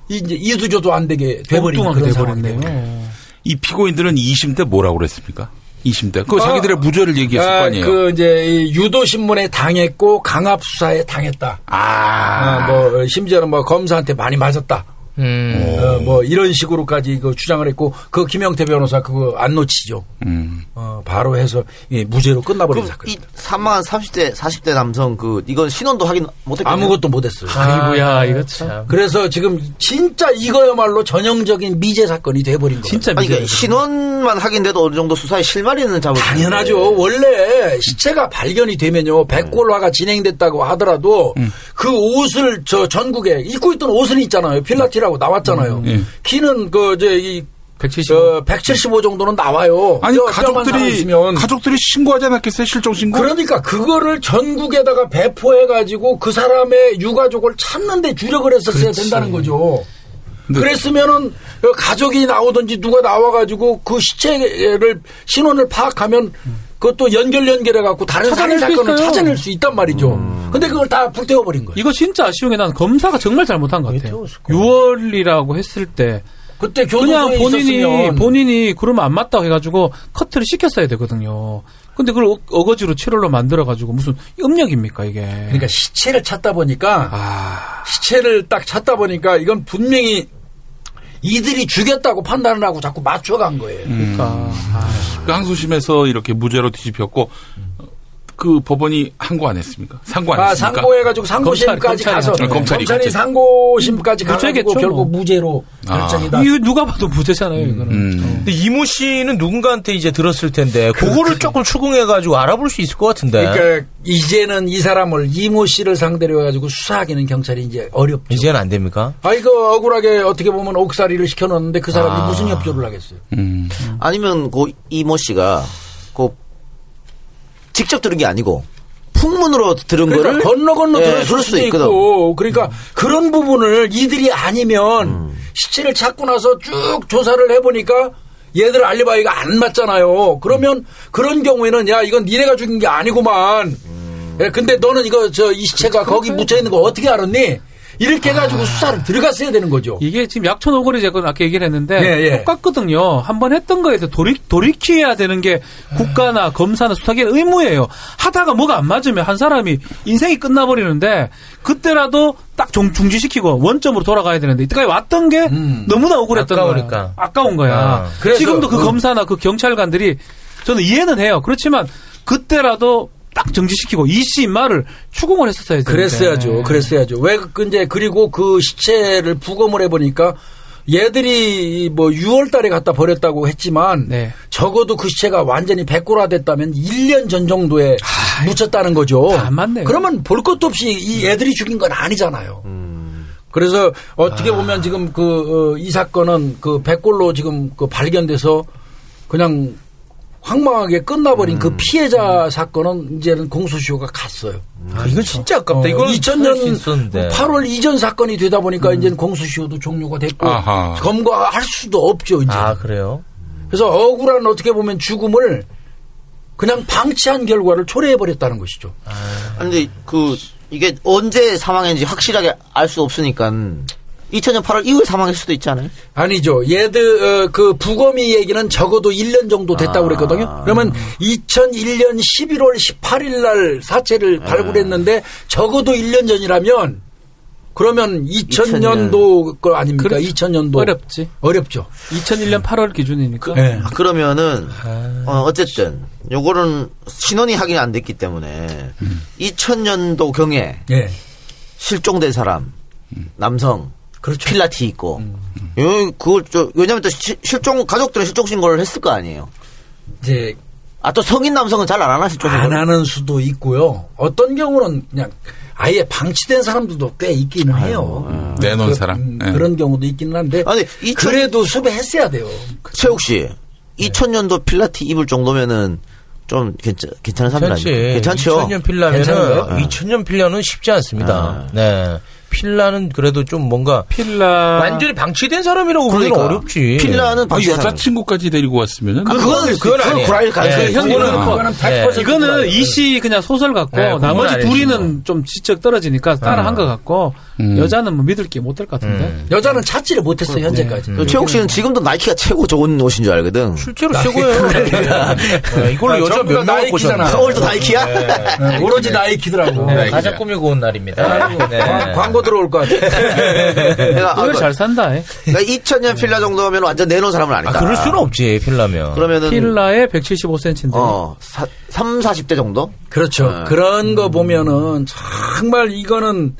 이제 이두조도 안 되게 돼버린 엉뚱하게 그런 상황이 돼버렸네요. 돼버려요. 이 피고인들은 2심 때 뭐라고 그랬습니까? 2심 때. 그 자기들의 아, 무죄를 얘기했을 아, 거 아니에요. 그 이제 이 유도 신문에 당했고 강압 수사에 당했다. 아. 아, 뭐 심지어는 뭐 검사한테 많이 맞았다. 음. 어, 뭐 이런 식으로까지 그 주장을 했고 그 김영태 변호사 그거 안 놓치죠. 음. 어, 바로 해서 이 무죄로 끝나버린 그럼 사건. 이 사망한 30대, 40대 남성 그 이건 신원도 확인 못했겠네요. 아무것도 못했어요. 아이고야 이거 참. 그래서 지금 진짜 이거야말로 전형적인 미제 사건이 돼버린 거예요. 진짜 아니, 미제. 그러니까 신원만 확인돼도 어느 정도 수사에 실마리는 잡을 수 당연하죠. 있는데. 원래 시체가 발견이 되면요, 백골화가 진행됐다고 하더라도 그 옷을 저 전국에 입고 있던 옷은 있잖아요. 필라티라 고 나왔잖아요. 예. 키는 그 이제 이 170. 저175 정도는 나와요. 아니, 뼈- 뼈만 가족들이. 가족들이 신고하지 않았겠어요? 실종 신고? 그러니까 그거를 전국에다가 배포해 가지고 그 사람의 유가족을 찾는데 주력을 했었어야 된다는 거죠. 근데 그랬으면은 가족이 나오든지 누가 나와가지고 그 시체를 신원을 파악하면 그것도 연결 연결해 갖고 다른 살인 사건을. 찾아낼 수 있단 말이죠. 근데 그걸 다 불태워 버린 거예요. 이거 진짜 아쉬운 게 난 검사가 정말 잘못한 것 같아요. 6월이라고 했을 때 그때 그냥 본인이 있었으면 본인이 그러면 안 맞다고 해가지고 커트를 시켰어야 되거든요. 근데 그걸 어- 어거지로 7월로 만들어가지고 무슨 음력입니까 이게? 그러니까 시체를 찾다 보니까 아 시체를 딱 찾다 보니까 이건 분명히 이들이 죽였다고 판단을 하고 자꾸 맞춰간 거예요. 그러니까 아, 그 항소심에서 이렇게 무죄로 뒤집혔고, 그 법원이 항고 안 했습니까? 상고 안 아, 했습니까? 상고해가지고 상고심까지 검찰이 가서. 아, 검찰이, 검찰이. 상고심까지 가가지고 무죄겠죠, 결국 뭐. 무죄로 아. 결정이다. 이거 누가 봐도 무죄잖아요 이거는. 음. 근데 이모 씨는 누군가한테 이제 들었을 텐데 그거를 조금 추궁해가지고 알아볼 수 있을 것 같은데. 그러니까 이제는 이 사람을 이모 씨를 상대로 해가지고 수사하기는 경찰이 이제 어렵죠. 이제는 안 됩니까? 아 이거 억울하게 어떻게 보면 옥살이를 시켜놓는데 그 사람이 아. 무슨 협조를 하겠어요. 음. 아니면 그 이모 씨가 그 직접 들은 게 아니고 풍문으로 들은 그러니까 거를 건너 건너 예, 들을 수도 수도 있거든. 있고 그러니까 그런 부분을 이들이 아니면 시체를 찾고 나서 쭉 조사를 해보니까 얘들 알리바이가 안 맞잖아요. 그러면 그런 경우에는 야 이건 니네가 죽인 게 아니구만. 예, 근데 너는 이거 저 이 시체가 거기 묻혀 있는 거 어떻게 알았니? 이렇게 해가지고 수사를 들어갔어야 되는 거죠. 이게 지금 약촌 오거리 제가 아까 얘기를 했는데 예, 예. 똑같거든요. 한 번 했던 거에서 돌이, 돌이켜야 되는 게 국가나 검사나 수사기관 의무예요. 하다가 뭐가 안 맞으면 한 사람이 인생이 끝나버리는데 그때라도 딱 중, 중지시키고 원점으로 돌아가야 되는데 이때까지 왔던 게 음. 너무나 억울했던 아까우니까. 거야. 아까운 거야. 아. 그래서 지금도 그 음. 검사나 그 경찰관들이 저는 이해는 해요. 그렇지만 그때라도 딱 정지시키고 이씨 말을 추궁을 했었어야 되는데. 그랬어야죠. 그랬어야죠. 왜, 그, 이제, 그리고 그 시체를 부검을 해보니까 얘들이 뭐 6월 달에 갖다 버렸다고 했지만 네. 적어도 그 시체가 완전히 백골화 됐다면 1년 전 정도에 묻혔다는 거죠. 다 맞네요. 그러면 볼 것도 없이 이 애들이 죽인 건 아니잖아요. 그래서 어떻게 보면 지금 그 이 사건은 그 백골로 지금 그 발견돼서 그냥 황망하게 끝나버린 그 피해자 사건은 이제는 공소시효가 갔어요. 아, 이건 진짜 아깝다. 어, 할수 2000년 있었는데. 8월 이전 사건이 되다 보니까 이제는 공소시효도 종료가 됐고 아하. 검거할 수도 없죠 이제. 아 그래요? 그래서 억울한 어떻게 보면 죽음을 그냥 방치한 결과를 초래해 버렸다는 것이죠. 아니, 근데 그 이게 언제 사망했는지 확실하게 알 수 없으니까 2000년 8월 이후에 사망할 수도 있지 않아요? 아니죠. 얘들 어, 그 부검이 얘기는 적어도 1년 정도 됐다고 아. 그랬거든요. 그러면 2001년 11월 18일 날 사체를 발굴했는데 적어도 1년 전이라면 그러면 2000년도 거 아닙니까? 그렇죠. 2000년도 어렵지. 어렵죠. 2001년 8월 기준이니까. 네. 아, 그러면은 어, 어쨌든 요거는 신원이 확인이 안 됐기 때문에 2000년도 경에 예. 실종된 사람 남성 그렇죠. 필라티 있고 요 그걸 저 왜냐면 또 시- 실종 가족들은 실종 신고를 했을 거 아니에요. 이제 아 또 성인 남성은 잘 안 하나 실종 안 신고. 하는 수도 있고요. 어떤 경우는 그냥 아예 방치된 사람들도 꽤 있기는 해요. 내놓은 그, 사람. 음, 예. 그런 경우도 있기는 한데 아니, 2000 그래도 수배했어야 돼요. 최욱 씨 2000년도 필라티 입을 정도면은 좀 괜찮 괜찮은 사람 괜찮지. 아니에요? 괜찮죠? 2000년 필라면은 괜찮은가요? 2000년 필라는 쉽지 않습니다. 네. 필라는 그래도 좀 뭔가 필라 완전히 방치된 사람이라고 보기는 그러니까. 어렵지. 필라는 아, 방치 여자친구까지 데리고 왔으면은. 그, 그건 그건 그건 아니에요. 구라일 가능성이 예. 형님은 아. 그거는 네. 100% 이거는. 이씨 그냥 소설 같고 네, 나머지 아니지. 둘이는 좀 지적 떨어지니까 따라 한 것 같고 음. 여자는 뭐 믿을 게 못 될 것 같은데. 여자는 찾지를 못했어 요 현재까지. 그 최욱 씨는 지금도 나이키가 최고 좋은 옷인 줄 알거든. 실제로 최고예요. 네, 이걸로 여자 전부 다몇 명을 나이키잖아. 서울도 나이키야? 네, 오로지 나이키더라고. 네, 가장 꾸미고 온 날입니다. 네. 광- 광고 들어올 것 같아. 내가 아, 잘 산다. 에. 그러니까 2000년 필라 정도면 완전 내놓은 사람은 아, 아니다. 그럴 수는 없지, 필라면. 그러면은 필라에 175cm인데. 어, 사, 3, 40대 정도? 그렇죠. 네. 그런 거 보면은 정말 이거는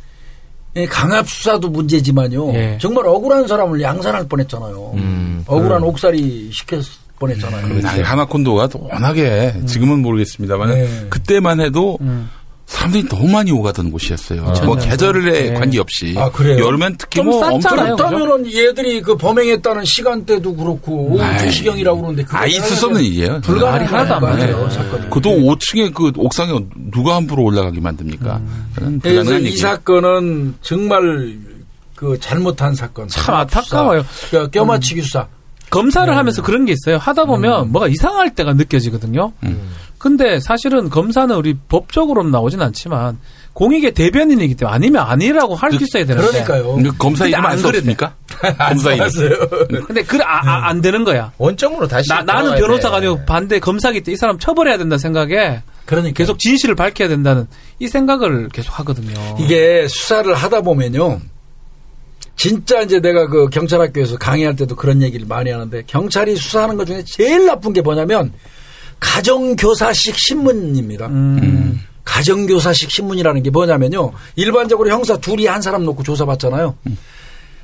이 강압 수사도 문제지만요. 예. 정말 억울한 사람을 양산할 뻔했잖아요. 억울한 옥살이 시켰 뻔했잖아요. 아니, 하나콘도가 워낙에 지금은 모르겠습니다만 네. 그때만 해도 사람들이 너무 많이 오가던 곳이었어요. 뭐 계절에 관계없이 아, 그래요? 여름엔 특히 좀뭐 엄청. 그렇다면은 얘들이 그 범행했다는 시간대도 그렇고 오후 아이, 2시경이라고 그러는데 그거 아 있을 수 없는 일이에요. 불가능한 말이 하나도 안 맞아요. 사건이. 그도 5층에 그 옥상에 누가 함부로 올라가게 만듭니까? 그런 그래서 이. 사건은 정말 그 잘못한 사건. 참 안타까워요. 그러니까 껴맞추기 수사. 검사를 하면서 그런 게 있어요. 하다 보면 음. 뭐가 이상할 때가 느껴지거든요. 근데 사실은 검사는 우리 법적으로는 나오진 않지만 공익의 대변인이기 때문에 아니면 아니라고 할 수 있어야 되는데. 그러니까요. 그 검사 이름 안. 없습니까? 검사 이름. 근데 그 아, 아, 안 되는 거야. 원점으로 다시. 나, 나는 변호사가 돼. 아니고 반대 검사기 때문에 이 사람 처벌해야 된다 생각에 그러니까 계속 진실을 밝혀야 된다는 이 생각을 계속 하거든요. 이게 수사를 하다 보면요. 진짜 이제 내가 그 경찰학교에서 강의할 때도 그런 얘기를 많이 하는데 경찰이 수사하는 것 중에 제일 나쁜 게 뭐냐면 가정교사식 신문입니다. 음. 가정교사식 신문이라는 게 뭐냐면요. 일반적으로 형사 둘이 한 사람 놓고 조사받잖아요.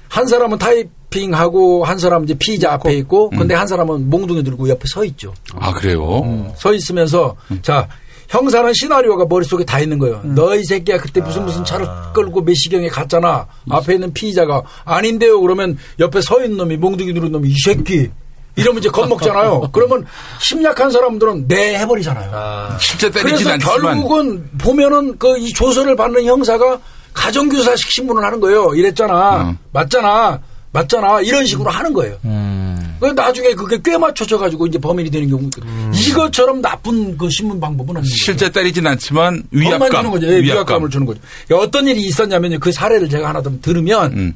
한 사람은 타이핑하고 한 사람은 이제 피의자 앞에 있고 근데 한 사람은 몽둥이 들고 옆에 서 있죠. 아 그래요? 음. 서 있으면서 자 형사는 시나리오가 머릿속에 다 있는 거예요. 너이 새끼야 그때 무슨 무슨 차를 끌고 몇 시경에 갔잖아. 앞에 있는 피의자가 아닌데요. 그러면 옆에 서 있는 놈이 몽둥이 누른 놈이 이 새끼 이러면 이제 겁먹잖아요. 그러면 심약한 사람들은 네 해버리잖아요. 실제 때리진 그래서 않지만 결국은 보면은 그 이 조서를 받는 형사가 가정교사식 신문을 하는 거예요. 이랬잖아. 음. 맞잖아. 맞잖아. 이런 식으로 하는 거예요. 음. 그 나중에 그게 꽤 맞춰져 가지고 이제 범인이 되는 경우 이것처럼 나쁜 그 신문 방법은 없는. 실제 때리진 않지만 위압감, 주는 거죠. 예, 위압감 을 주는 거죠. 어떤 일이 있었냐면요. 그 사례를 제가 하나 좀 들으면 음.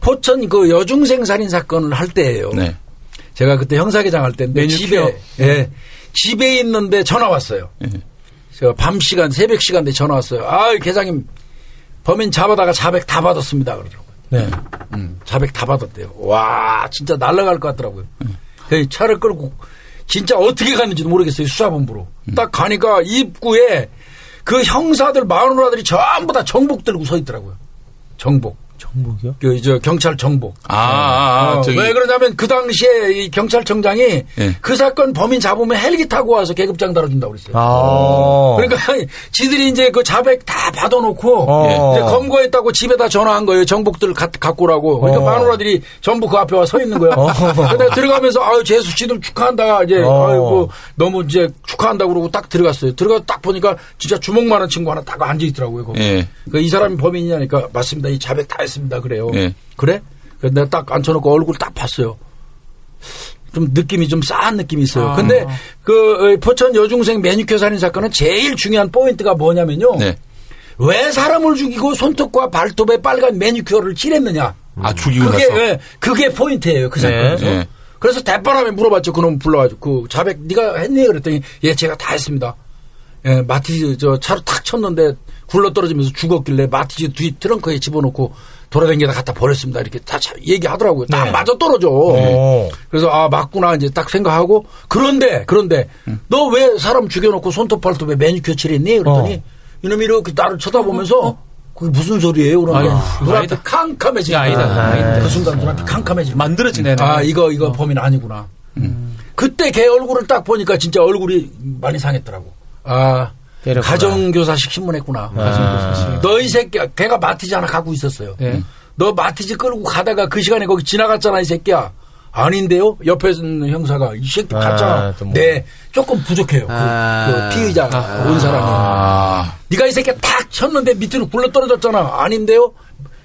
포천 그 여중생 살인 사건을 할 때예요. 네. 제가 그때 형사계장 할 때인데 집에 예, 집에 있는데 전화 왔어요. 예. 제가 밤 시간 새벽 시간대 전화 왔어요. 아 계장님 범인 잡아다가 자백 다 받았습니다 그러더라고요. 네. 자백 다 받았대요. 와 진짜 날아갈 것 같더라고요. 그 차를 끌고 진짜 어떻게 갔는지도 모르겠어요 수사본부로. 딱 가니까 입구에 그 형사들 마누라들이 전부 다 정복 들고 서 있더라고요. 정복. 정복이요? 그 저 경찰 정복. 아, 아, 아, 어, 저기 왜 그러냐면 그 당시에 이 경찰청장이 예. 그 사건 범인 잡으면 헬기 타고 와서 계급장 달아준다고 그랬어요. 아. 그러니까 지들이 이제 그 자백 다 받아놓고 어. 이제 검거했다고 집에다 전화한 거예요. 정복들 가- 갖고 오라고. 그러니까 어. 마누라들이 전부 그 앞에 와 서 있는 거야. 근데 들어가면서 아유 재수 씨들 축하한다. 이제 어. 아이고 너무 이제 축하한다 그러고 딱 들어갔어요. 들어가 딱 보니까 진짜 주먹 많은 친구 하나 딱 앉아 있더라고요. 거기. 예. 그이 사람이 범인이냐니까 맞습니다. 이 자백 다 했습니다. 그래요. 예. 그래? 그래서 내가 딱 앉혀놓고 얼굴 딱 봤어요. 좀 느낌이 좀 싸한 느낌이 있어요. 아. 근데 그 어, 포천 여중생 매니큐어 살인 사건은 제일 중요한 포인트가 뭐냐면요. 네. 왜 사람을 죽이고 손톱과 발톱에 빨간 매니큐어를 칠했느냐. 아 죽이고 그게 나서. 예, 그게 포인트예요. 그 사건에서. 네. 그래서 대바람에 물어봤죠. 그놈 불러가지고 그 자백 네가 했니? 그랬더니 예 제가 다 했습니다. 예, 마티즈 저 차로 탁 쳤는데 굴러 떨어지면서 죽었길래 마티즈 뒤 트렁크에 집어넣고 돌아다니다 갖다 버렸습니다. 이렇게 다 자- 얘기하더라고요. 딱 네. 맞아 떨어져. 오. 그래서 아 맞구나 이제 딱 생각하고 그런데 그런데 너왜 사람 죽여놓고 손톱 발톱에 매니큐어 칠했니? 그랬더니 어. 이놈이 이렇게 나를 쳐다보면서 그게 무슨 소리예요? 그러면 아유, 눈앞에 아니다. 캄캄해지고 아니다, 아니다. 그 순간 눈앞이 캄캄해지고 만들어지네. 아 이거 이거 범인 아니구나. 그때 걔 얼굴을 딱 보니까 진짜 얼굴이 많이 상했더라고. 아 때렸구나. 가정교사식 신문했구나. 너이 새끼야. 걔가 마티즈 하나 갖고 있었어요. 네. 너 마티즈 끌고 가다가 그 시간에 거기 지나갔잖아 이 새끼야. 아닌데요? 옆에 있는 형사가 이 새끼 아, 갔잖아. 또 뭐. 네, 조금 부족해요. 그- 아. 그, 피의자가 온 사람이. 아, 네가 이 새끼 탁 쳤는데 밑으로 굴러 떨어졌잖아. 아닌데요?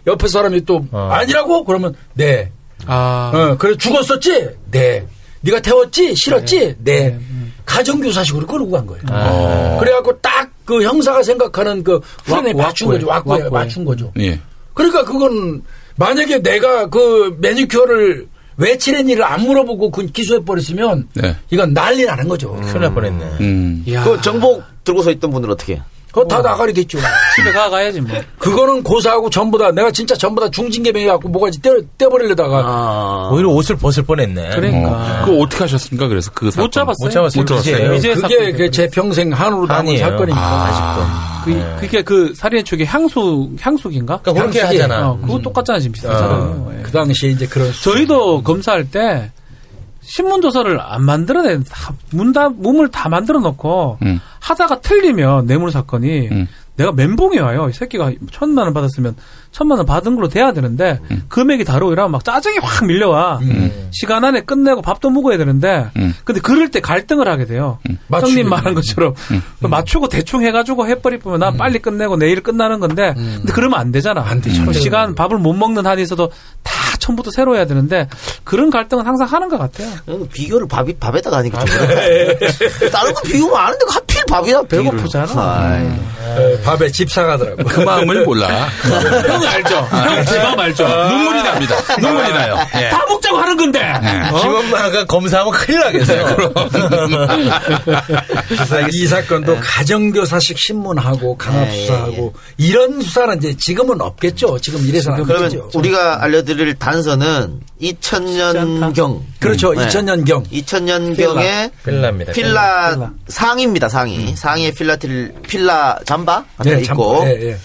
옆에 사람이 또 어. 아니라고? 그러면 네. 아. 어, 그래 죽었었지? 네. 네가 태웠지? 싫었지? 네. 가정교사식으로 끌고 간 거예요. 아. 그래갖고 딱 그 형사가 생각하는 그 후련에 왁- 맞춘 거죠. 왁구에. 맞춘 거죠. 예. 그러니까 그건 만약에 내가 그 매니큐어를 왜 칠했니를 안 물어보고 그 기소해 버렸으면 네. 이건 난리 나는 거죠. 큰일 날 뻔했네. 음. 야. 그 정복 들고 서 있던 분들 어떻게? 그거 다 나가리 됐죠. 집에 가 가야지 뭐. 그거는 고사하고 전부 다 내가 진짜 전부 다 중징계명해 갖고 뭐가지 떼, 떼버리려다가 아. 오히려 옷을 벗을 뻔했네. 그러니까. 어. 그거 어떻게 하셨습니까? 그래서 그 사건. 못 잡았어요. 못 잡았어요. 못 잡았어요. 그게 사건이 그제 평생 한우로 남은. 사건이니까. 아, 그, 그게 그 살인의 추억의 향수, 향수기인가? 그러니까 그렇게 향수기. 하잖아. 어, 그거 똑같잖아, 지금 비슷하잖아요. 예. 그 당시에 이제 그런 저희도 검사할 때 신문 조서를 안 만들어낸 다, 문 다, 몸을 다 만들어 놓고 음. 하다가 틀리면 뇌물 사건이 음. 내가 멘붕이 와요. 이 새끼가 천만 원 받았으면 천만 원 받은 걸로 돼야 되는데 음. 금액이 다르고 이러면 막 짜증이 확 밀려와. 시간 안에 끝내고 밥도 먹어야 되는데 음. 근데 그럴 때 갈등을 하게 돼요. 맞추기. 형님 말한 것처럼 맞추고 대충 해가지고 해버리면 난 빨리 끝내고 내일 끝나는 건데 근데 그러면 안 되잖아. 안 되죠. 시간 밥을 못 먹는 한이 있어도 다 처음부터 새로 해야 되는데 그런 갈등은 항상 하는 것 같아요. 그 비교를 밥이, 밥에다가 하니까 좀 그렇다. 다른 거안 하는데 하필 밥이야. 배고프잖아. 아이. 어, 밥에 집 사가더라고. 그 마음을 몰라. 형 알죠? 형제 마음 알죠? 눈물이 납니다. 눈물이 나요. 예. 다 먹자고 하는 건데. 어? 김엄마가 검사하면 큰일 나겠어. 그래서 이 사건도 가정교사식 신문하고 강압수사하고 이런 수사는 이제 지금은 없겠죠. 지금 이래서는 안 그러면 되죠. 우리가 알려드릴 단 서는 2000년경. 그렇죠. 네. 2000년경. 2000년경에 필라입니다. 필라 상입니다, 상이. 상의에 필라, 틸, 필라 잠바 같은 게 참- 있고, 예, 예.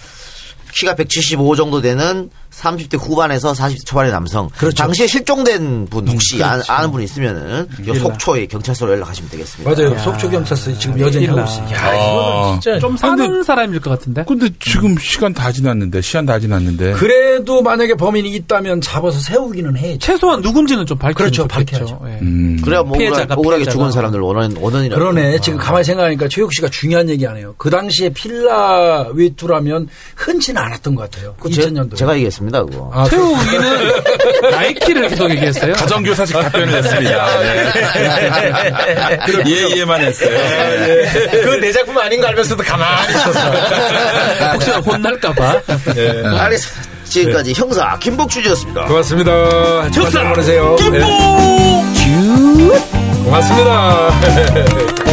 키가 175 정도 되는 30대 후반에서 40대 초반의 남성. 그렇죠. 당시에 실종된 분 혹시 아, 아는 분 있으면은 요 속초에 경찰서로 연락하시면 되겠습니다. 맞아요. 속초 경찰서 지금 여전히 하고 있어요. 야, 이거는 진짜 좀 사는 사람일 것 같은데. 근데 지금 시간 다 지났는데, 시간 다 지났는데. 그래도 만약에 범인이 있다면 잡아서 세우기는 해. 최소한 누군지는 좀 밝히면 그렇죠. 밝혀야죠. 예. 음. 그래야 뭐 피해자가, 억울하게, 피해자가. 죽은 사람들 원원, 원원이라. 그러네. 지금 가만히 생각하니까 최욱 씨가 중요한 얘기 안 해요. 그 당시에 필라 외투라면 흔치는 않았던 것 같아요. 그 제, 2000년도. 제가 얘기했 습니다, 그거. 아, 그- 태우기는 나이키를 계속 얘기했어요. 가정교사식 답변을 했습니다. 예. 예, 예만 했어요. 그내 작품 아닌 거 알면서도 가만히 있었어. 혹시나 혼날까봐. 알겠습니다. 지금까지 형사 김복주지였습니다. 고맙습니다. 날 보내세요. 김보! 네. 고맙습니다.